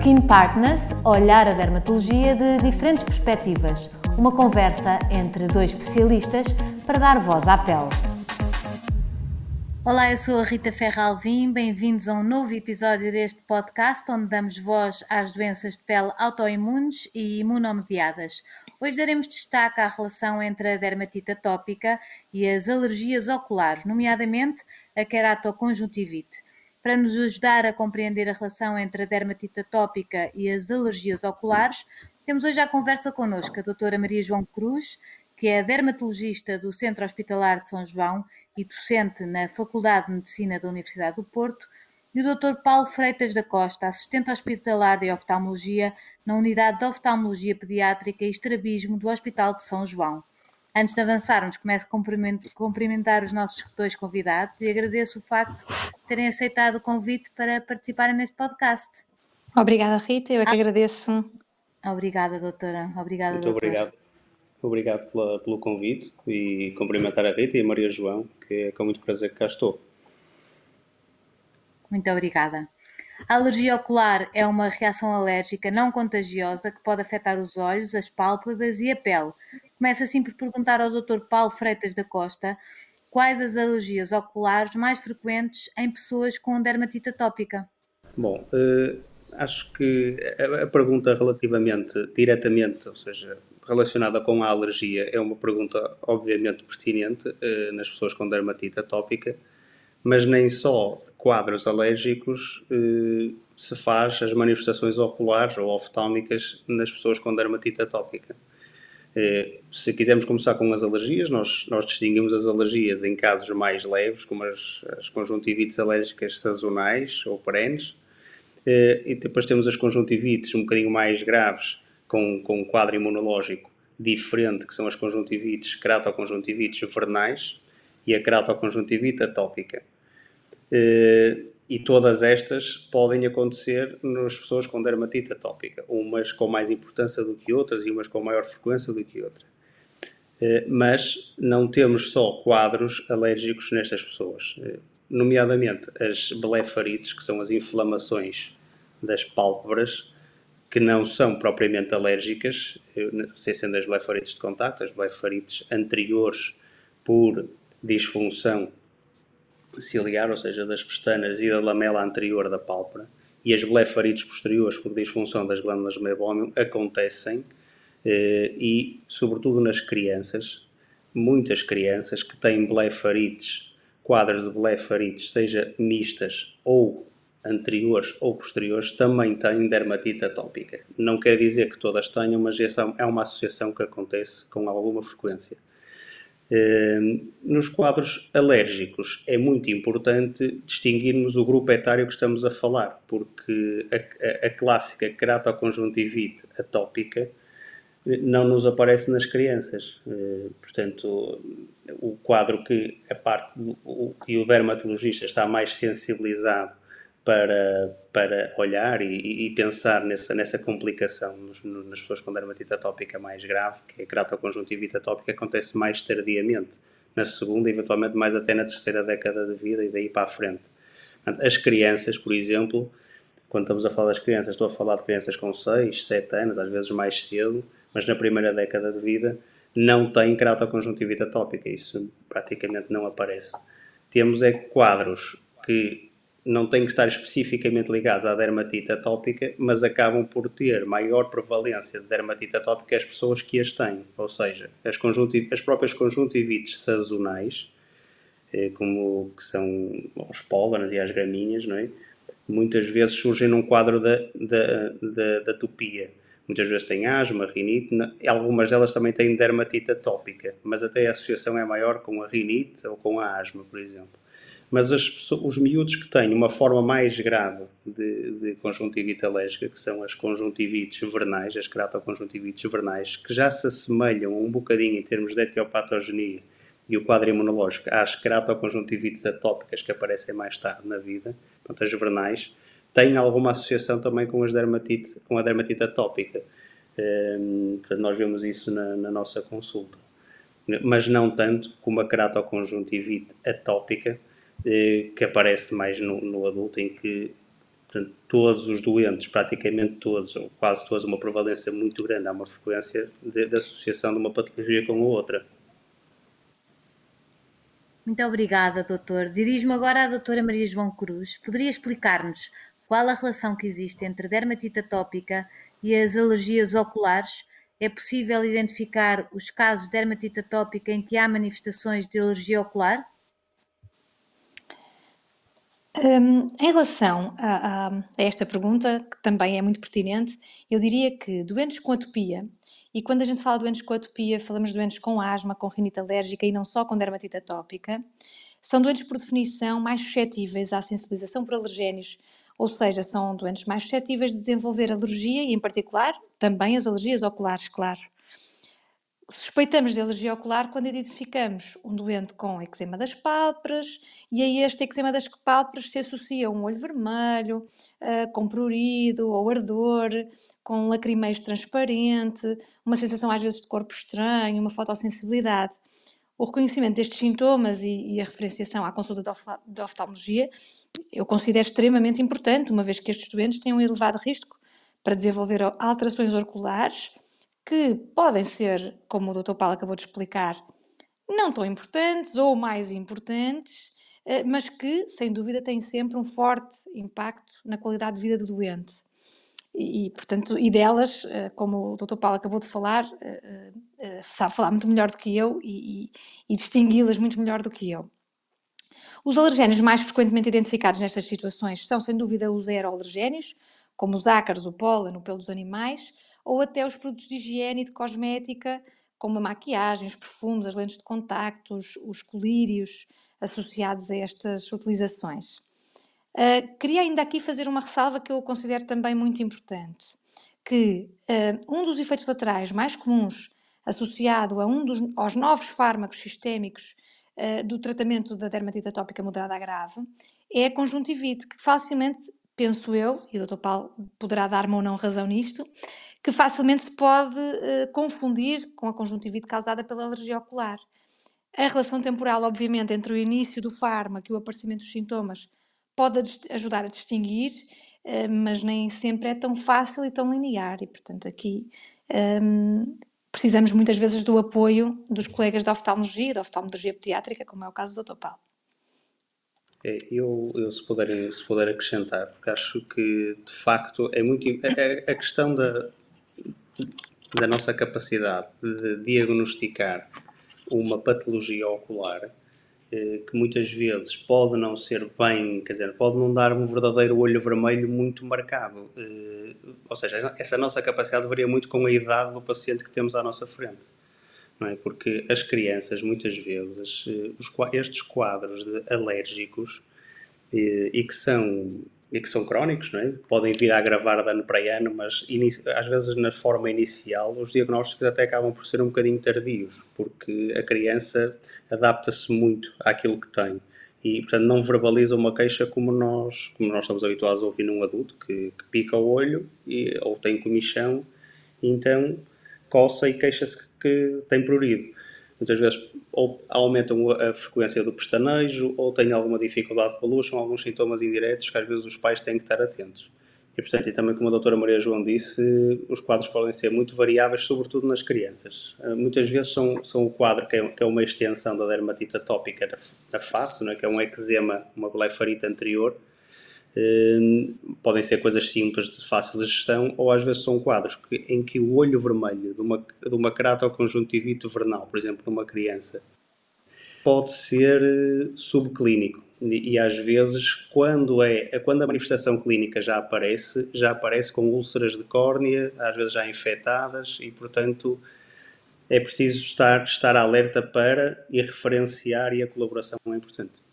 Skin Partners olhar a dermatologia de diferentes perspectivas. Uma conversa entre dois especialistas para dar voz à pele. Olá, eu sou a Rita Ferralvim, bem-vindos a um novo episódio deste podcast onde damos voz às doenças de pele autoimunes e imunomediadas. Hoje daremos destaque à relação entre a dermatite atópica e as alergias oculares, nomeadamente a keratoconjuntivite. Para nos ajudar a compreender a relação entre a dermatite atópica e as alergias oculares, temos hoje à conversa connosco a doutora Maria João Cruz, que é dermatologista do Centro Hospitalar de São João e docente na Faculdade de Medicina da Universidade do Porto, e o Dr. Paulo Freitas da Costa, assistente hospitalar de oftalmologia na Unidade de Oftalmologia Pediátrica e Estrabismo do Hospital de São João. Antes de avançarmos, começo a cumprimentar os nossos dois convidados e agradeço o facto de terem aceitado o convite para participarem neste podcast. Obrigada, Rita, eu é que ah. agradeço. Obrigada, doutora. Obrigada, Muito doutora. obrigado. Obrigado pela, pelo convite e cumprimentar a Rita e a Maria João, que é com muito prazer que cá estou. Muito obrigada. A alergia ocular é uma reação alérgica não contagiosa que pode afetar os olhos, as pálpebras e a pele, Começo assim por perguntar ao Dr. Paulo Freitas da Costa quais as alergias oculares mais frequentes em pessoas com dermatite atópica. Bom, uh, acho que a, pergunta relativamente diretamente, ou seja, relacionada com a alergia, é uma pergunta obviamente pertinente uh, nas pessoas com dermatite atópica, mas nem só quadros alérgicos uh, se faz as manifestações oculares ou oftálmicas nas pessoas com dermatite atópica. Eh, se quisermos começar com as alergias, nós, nós distinguimos as alergias em casos mais leves, como as, as conjuntivites alérgicas sazonais ou perenes, eh, e depois temos as conjuntivites um bocadinho mais graves, com, com um quadro imunológico diferente, que são as conjuntivites keratoconjuntivites vernais e a keratoconjuntivite atópica. Eh, e todas estas podem acontecer nas pessoas com dermatite atópica, umas com mais importância do que outras e umas com maior frequência do que outras. Eh, mas não temos só quadros alérgicos nestas pessoas, eh, nomeadamente as blefarites, que são as inflamações das pálpebras, que não são propriamente alérgicas, sem sendo as blefarites de contacto, as blefarites anteriores por disfunção ciliar, ou seja, das pestanas e da lamela anterior da pálpebra, e as blefarites posteriores por disfunção das glândulas do meiobómio acontecem eh, e, sobretudo nas crianças, muitas crianças que têm blefarites, quadros de blefarites, seja mistas ou anteriores ou posteriores, também têm dermatite atópica. Não quer dizer que todas tenham, mas essa é uma associação que acontece com alguma frequência. Ehm, nos quadros alérgicos é muito importante distinguirmos o grupo etário que estamos a falar, porque a, a, a clássica keratoconjuntivite atópica eh, não nos aparece nas crianças. Eh, portanto, o quadro que a parte o que o dermatologista está mais sensibilizado para, para olhar e, e pensar nessa, nessa complicação nos, nas pessoas com dermatite atópica mais grave, que é a keratoconjuntivite atópica, acontece mais tardiamente, na segunda, eventualmente mais até na terceira década de vida e daí para a frente. As crianças, por exemplo, quando estamos a falar das crianças, estou a falar de crianças com 6, 7 anos, às vezes mais cedo, mas na primeira década de vida, não têm keratoconjuntivite atópica, isso praticamente não aparece. Temos é quadros que não têm que estar especificamente ligados à dermatite atópica, mas acabam por ter maior prevalência de dermatite atópica as pessoas que as têm, ou seja, as, as próprias conjuntivites sazonais, eh, como que são os pólenes e as gramíneas, não é? muitas vezes surgem num quadro da, da, da, da topia. Muitas vezes têm asma, rinite, algumas delas também têm dermatite atópica, mas até a associação é maior com a rinite ou com a asma, por exemplo mas as, os miúdos que têm uma forma mais grave de, de conjuntivite alérgica, que são as conjuntivites vernais, as keratoconjuntivites vernais, que já se assemelham um bocadinho em termos de etiopatogenia e o quadro imunológico às keratoconjuntivites atópicas que aparecem mais tarde na vida, portanto as vernais, têm alguma associação também com, as dermatite, com a dermatite atópica. Um, nós vemos isso na, na nossa consulta. Mas não tanto como a keratoconjuntivite atópica, eh, que aparece mais no, no, adulto, em que Portanto, todos os doentes, praticamente todos, ou quase todos, uma prevalência muito grande, há uma frequência de, de associação de uma patologia com a outra. Muito obrigada, doutor. Dirijo-me agora à doutora Maria João Cruz. Poderia explicar-nos qual a relação que existe entre dermatite atópica e as alergias oculares? É possível identificar os casos de dermatite atópica em que há manifestações de alergia ocular? Um, em relação a, a, a, esta pergunta, que também é muito pertinente, eu diria que doentes com atopia, e quando a gente fala de doentes com atopia, falamos de doentes com asma, com rinite alérgica e não só com dermatite atópica, são doentes por definição mais suscetíveis à sensibilização por alergénios, ou seja, são doentes mais suscetíveis de desenvolver alergia e, em particular, também as alergias oculares, claro. Suspeitamos de alergia ocular quando identificamos um doente com eczema das pálpebras e a este eczema das pálpebras se associa um olho vermelho, uh, com prurido ou ardor, com lacrimeios transparente, uma sensação às vezes de corpo estranho, uma fotossensibilidade. O reconhecimento destes sintomas e, e a referenciação à consulta de oftalmologia eu considero extremamente importante, uma vez que estes doentes têm um elevado risco para desenvolver alterações oculares que podem ser, como o Dr. Paulo acabou de explicar, não tão importantes ou mais importantes, eh, mas que, sem dúvida, têm sempre um forte impacto na qualidade de vida do doente. E, portanto, e delas, eh, como o Dr. Paulo acabou de falar, eh, sabe falar muito melhor do que eu e, e, distingui-las muito melhor do que eu. Os alergénios mais frequentemente identificados nestas situações são, sem dúvida, os aeroalergénios, como os ácaros, o pólen, o pelo dos animais, ou até os produtos de higiene e de cosmética, como a maquiagem, os perfumes, as lentes de contacto, os, os colírios associados a estas utilizações. Uh, queria ainda aqui fazer uma ressalva que eu considero também muito importante, que uh, um dos efeitos laterais mais comuns associado a um dos, aos novos fármacos sistémicos uh, do tratamento da dermatite atópica moderada a grave é a conjuntivite, que facilmente, penso eu, e o Dr. Paulo poderá dar-me ou não razão nisto, que facilmente se pode uh, confundir com a conjuntivite causada pela alergia ocular. A relação temporal, obviamente, entre o início do fármaco e o aparecimento dos sintomas pode ajudar a distinguir, uh, mas nem sempre é tão fácil e tão linear, e portanto aqui um, ehm, precisamos muitas vezes do apoio dos colegas da oftalmologia, da oftalmologia pediátrica, como é o caso do Dr. Paulo. É, eu, eu se, puder, se puder acrescentar, porque acho que de facto é muito. A, a questão da, da nossa capacidade de diagnosticar uma patologia ocular eh, que muitas vezes pode não ser bem, quer dizer, pode não dar um verdadeiro olho vermelho muito marcado. Eh, ou seja, essa nossa capacidade varia muito com a idade do paciente que temos à nossa frente. Não é? Porque as crianças, muitas vezes, eh, estes quadros alérgicos e que são que são crónicos, não é? podem vir a agravar de ano para ano, mas às vezes na forma inicial os diagnósticos até acabam por ser um bocadinho tardios, porque a criança adapta-se muito àquilo que tem e portanto não verbaliza uma queixa como nós, como nós estamos habituados a ouvir num adulto que, que pica o olho e, ou tem comichão e então coça e queixa-se que tem prurido muitas vezes ou aumentam a frequência do pestanejo ou têm alguma dificuldade com a luz, são alguns sintomas indiretos que às vezes os pais têm que estar atentos. E, portanto, e também como a doutora Maria João disse, os quadros podem ser muito variáveis, sobretudo nas crianças. Ah, muitas vezes são, são o quadro que é, que é uma extensão da dermatite atópica na, face, é? que é um eczema, uma blefarite anterior, podem ser coisas simples de fácil gestão ou às vezes são quadros que, em que o olho vermelho de uma, de uma keratoconjuntivite vernal, por exemplo, numa criança, pode ser eh, subclínico. E, e, às vezes, quando, é, quando a manifestação clínica já aparece, já aparece com úlceras de córnea, às vezes já infectadas, e portanto é preciso estar, estar alerta para e referenciar, e a colaboração é importante.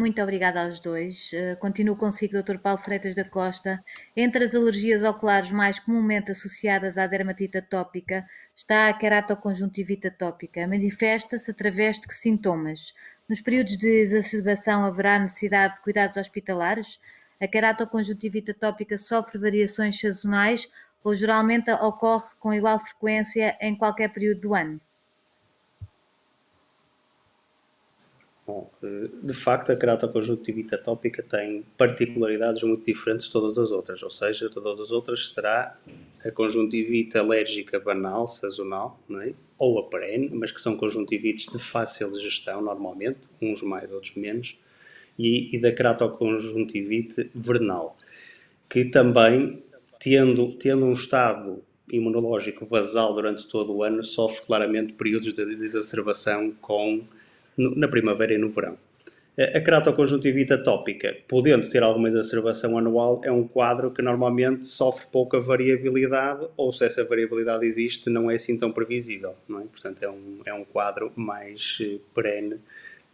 Muito obrigada aos dois. Uh, continuo consigo, Dr. Paulo Freitas da Costa. Entre as alergias oculares mais comumente associadas à dermatite atópica está a keratoconjuntivite atópica. Manifesta-se através de que sintomas? Nos períodos de exacerbação haverá necessidade de cuidados hospitalares? A keratoconjuntivite atópica sofre variações sazonais ou geralmente ocorre com igual frequência em qualquer período do ano? Bom, eh, de facto, a keratoconjuntivite atópica tem particularidades muito diferentes de todas as outras, ou seja, todas as outras será a conjuntivite alérgica banal, sazonal, é? ou a perene, mas que são conjuntivites de fácil gestão normalmente, uns mais, outros menos, e, e da keratoconjuntivite vernal, que também, tendo, tendo um estado imunológico basal durante todo o ano, sofre claramente períodos de exacerbação com na primavera e no verão. A keratoconjuntivite atópica, podendo ter alguma exacerbação anual, é um quadro que normalmente sofre pouca variabilidade, ou se essa variabilidade existe, não é assim tão previsível, não é? Portanto, é um, é um quadro mais eh, perene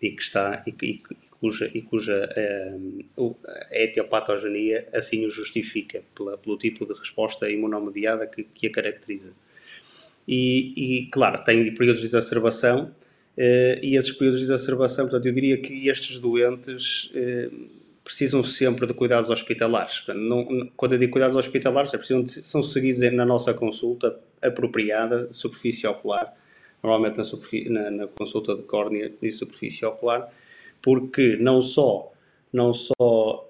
e que está e, e, cuja, e cuja uh, a etiopatogenia assim o justifica, pela, pelo tipo de resposta imunomediada que, que a caracteriza. E, e, claro, tem períodos de exacerbação, e esses períodos de exacerbação, portanto, eu diria que estes doentes uh, precisam sempre de cuidados hospitalares. Não, quando eu digo cuidados hospitalares, é precisam são seguidos na nossa consulta apropriada, superfície ocular, normalmente na, na, na, consulta de córnea e superfície ocular, porque não só não só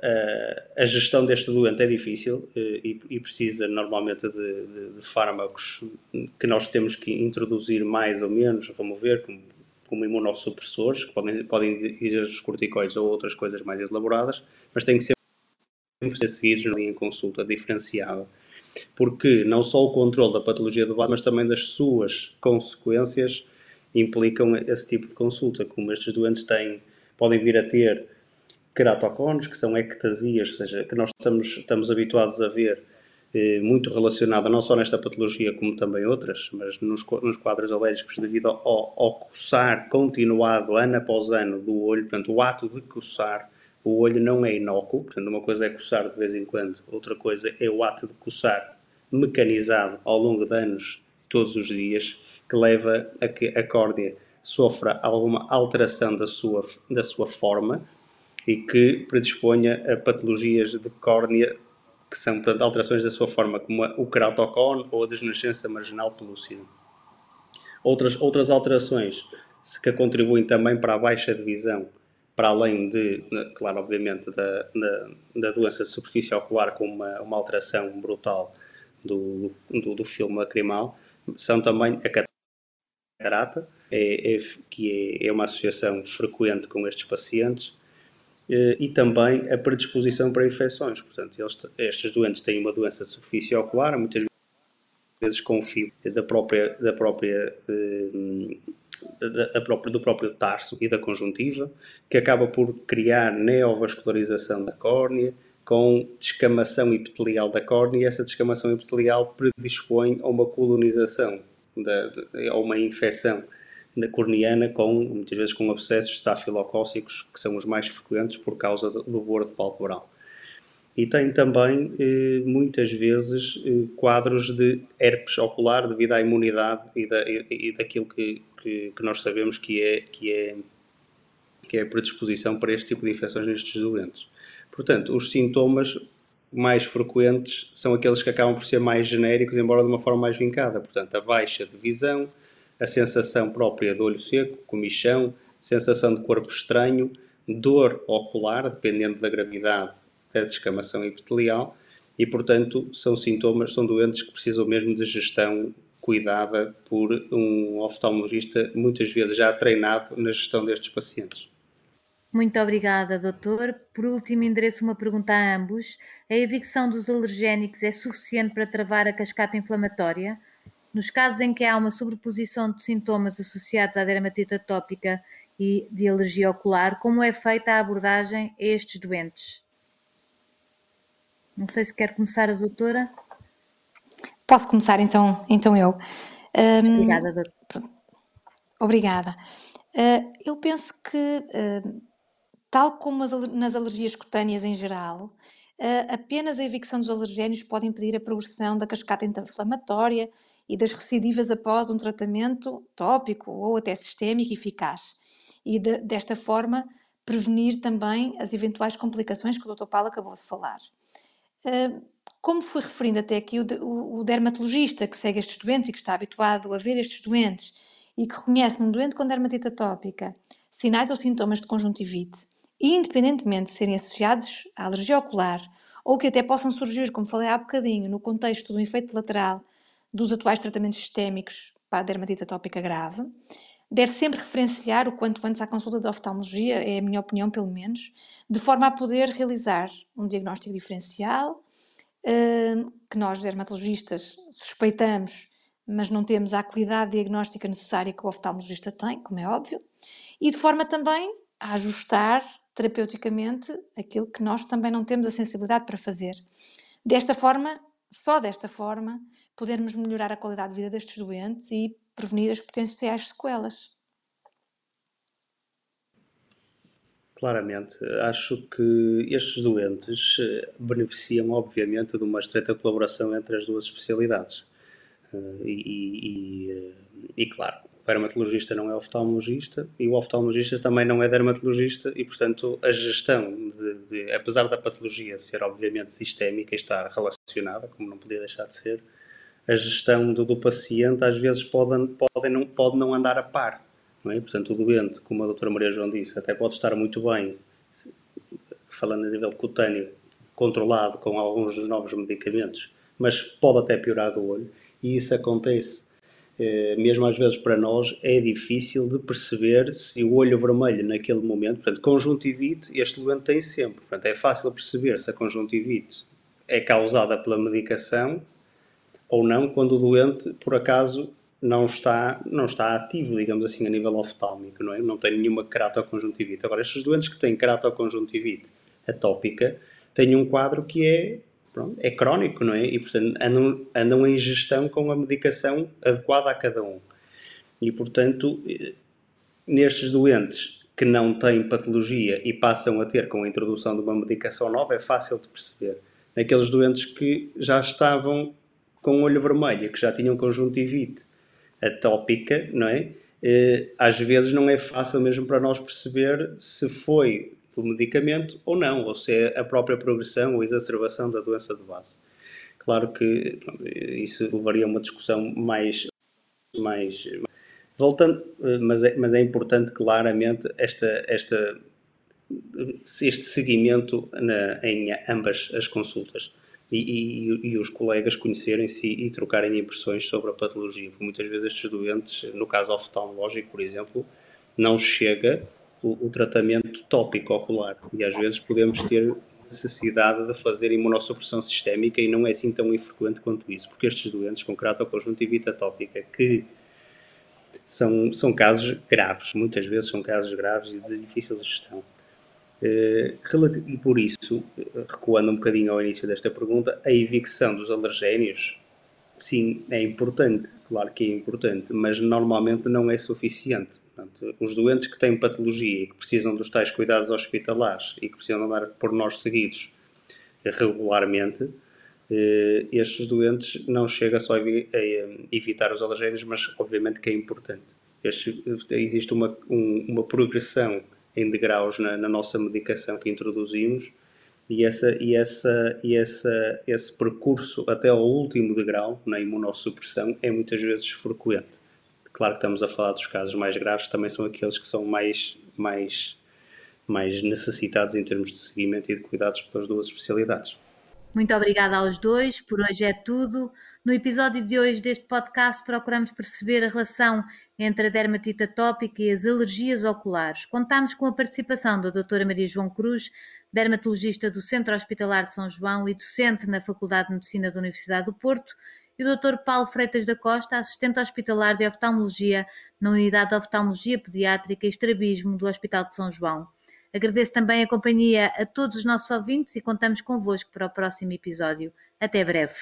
uh, a gestão deste doente é difícil e, e, precisa normalmente de, de, de, fármacos que nós temos que introduzir mais ou menos, remover, como como imunossupressores, que podem, podem ir os corticoides ou outras coisas mais elaboradas, mas têm que ser sempre ser seguidos em consulta diferenciada, porque não só o controle da patologia de base, mas também das suas consequências implicam esse tipo de consulta, como estes doentes têm, podem vir a ter keratocones, que são ectasias, ou seja, que nós estamos, estamos habituados a ver muito relacionada não só nesta patologia como também outras, mas nos, nos quadros alérgicos devido ao, ao coçar continuado ano após ano do olho, portanto o ato de coçar o olho não é inócuo, portanto uma coisa é coçar de vez em quando, outra coisa é o ato de coçar mecanizado ao longo de anos, todos os dias, que leva a que a córnea sofra alguma alteração da sua, da sua forma e que predisponha a patologias de córnea que são portanto, alterações da sua forma, como o keratocone ou a desnascença marginal pelúcida. Outras, outras alterações que contribuem também para a baixa de visão, para além de, claro, obviamente, da, da, da doença de superfície ocular com uma, uma alteração brutal do, do, do filme lacrimal, são também a catarata, é, é, que é, é uma associação frequente com estes pacientes, e também a predisposição para infecções. Portanto, eles, estes doentes têm uma doença de superfície ocular, muitas vezes com fibra da própria, da própria, eh, da, própria, do próprio tarso e da conjuntiva, que acaba por criar neovascularização da córnea, com descamação epitelial da córnea, e essa descamação epitelial predispõe a uma colonização, a uma infecção na corneana com, muitas vezes com abscessos estafilocócicos, que são os mais frequentes por causa do, do bordo palpebral. E tem também, eh, muitas vezes, eh, quadros de herpes ocular devido à imunidade e, da, e daquilo que, que, que, nós sabemos que é, que, é, que é a predisposição para este tipo de infecções nestes doentes. Portanto, os sintomas mais frequentes são aqueles que acabam por ser mais genéricos, embora de uma forma mais vincada. Portanto, a baixa de visão, a sensação própria de olho seco, comichão, sensação de corpo estranho, dor ocular, dependendo da gravidade da descamação epitelial, e, portanto, são sintomas, são doentes que precisam mesmo de gestão cuidada por um oftalmologista, muitas vezes já treinado na gestão destes pacientes. Muito obrigada, doutor. Por último, endereço uma pergunta a ambos. A evicção dos alergénicos é suficiente para travar a cascata inflamatória? Nos casos em que há uma sobreposição de sintomas associados à dermatite atópica e de alergia ocular, como é feita a abordagem a estes doentes? Não sei se quer começar a doutora. Posso começar então, então eu. Um, obrigada, doutora. Obrigada. Uh, eu penso que, uh, tal como as, nas alergias cutâneas em geral, uh, apenas a evicção dos alergénios pode impedir a progressão da cascata inflamatória e das recidivas após um tratamento tópico ou até sistémico eficaz. E de, desta forma prevenir também as eventuais complicações que o Dr. Paulo acabou de falar. Uh, como fui referindo até aqui, o, dermatologista que segue estes doentes e que está habituado a ver estes doentes e que reconhece um doente com dermatite atópica sinais ou sintomas de conjuntivite, independentemente de serem associados à alergia ocular ou que até possam surgir, como falei há bocadinho, no contexto do efeito lateral dos atuais tratamentos sistémicos para a dermatite atópica grave, deve sempre referenciar o quanto antes à consulta de oftalmologia, é a minha opinião pelo menos, de forma a poder realizar um diagnóstico diferencial, hum, que nós dermatologistas suspeitamos, mas não temos a acuidade diagnóstica necessária que o oftalmologista tem, como é óbvio, e de forma também a ajustar terapeuticamente aquilo que nós também não temos a sensibilidade para fazer. Desta forma, só desta forma, podermos melhorar a qualidade de vida destes doentes e prevenir as potenciais sequelas. Claramente, acho que estes doentes eh, beneficiam, obviamente, de uma estreita colaboração entre as duas especialidades. Eh, e, e, eh, e claro, o dermatologista não é oftalmologista e o oftalmologista também não é dermatologista e, portanto, a gestão, de, de, apesar da patologia ser obviamente sistémica e estar relacionada, como não podia deixar de ser, a gestão do, do paciente às vezes pode, pode, não, pode não andar a par. Não é? Portanto, o doente, como a doutora Maria João disse, até pode estar muito bem, falando a nível cutâneo, controlado com alguns dos novos medicamentos, mas pode até piorar do olho. E isso acontece, eh, mesmo às vezes para nós, é difícil de perceber se o olho vermelho naquele momento, portanto, conjuntivite, este doente tem sempre. Portanto, é fácil perceber se a conjuntivite é causada pela medicação ou não quando o doente, por acaso, não está, não está ativo, digamos assim, a nível oftálmico, não é? Não tem nenhuma keratoconjuntivite. Agora, estes doentes que têm keratoconjuntivite atópica têm um quadro que é, pronto, é crónico, não é? E, portanto, andam, andam em gestão com a medicação adequada a cada um. E, portanto, nestes doentes que não têm patologia e passam a ter com a introdução de uma medicação nova, é fácil de perceber. Naqueles doentes que já estavam com olho vermelho, que já tinham conjuntivite atópica, não é? Eh, às vezes não é fácil mesmo para nós perceber se foi o medicamento ou não, ou se é a própria progressão ou exacerbação da doença de base. Claro que isso levaria a uma discussão mais, mais voltando, eh, mas é, mas é importante claramente esta, esta, este seguimento na, em ambas as consultas e, e, e os colegas conhecerem-se e trocarem impressões sobre a patologia, porque muitas vezes estes doentes, no caso oftalmológico, por exemplo, não chega o, o tratamento tópico ocular e às vezes podemos ter necessidade de fazer imunossupressão sistémica e não é assim tão infrequente quanto isso, porque estes doentes com keratoconjuntivite atópica que são, são casos graves, muitas vezes são casos graves e de difícil gestão. Eh, e por isso, recuando um bocadinho ao início desta pergunta, a evicção dos alergénios, sim, é importante, claro que é importante, mas normalmente não é suficiente. Portanto, os doentes que têm patologia e que precisam dos tais cuidados hospitalares e que precisam andar por nós seguidos regularmente, eh, estes doentes não chega só a evitar os alergénios, mas obviamente que é importante. Este, existe uma, um, uma progressão em degraus na, na nossa medicação que introduzimos e, essa, e, essa, e essa, esse percurso até ao último degrau na imunossupressão é muitas vezes frequente. Claro que estamos a falar dos casos mais graves, também são aqueles que são mais, mais, mais necessitados em termos de seguimento e de cuidados pelas duas especialidades. Muito obrigada aos dois, por hoje é tudo. No episódio de hoje deste podcast procuramos perceber a relação entre a dermatite atópica e as alergias oculares. Contámos com a participação da doutora Maria João Cruz, dermatologista do Centro Hospitalar de São João e docente na Faculdade de Medicina da Universidade do Porto, e o Dr. Paulo Freitas da Costa, assistente hospitalar de oftalmologia na Unidade de Oftalmologia Pediátrica e Estrabismo do Hospital de São João. Agradeço também a companhia a todos os nossos ouvintes e contamos convosco para o próximo episódio. Até breve.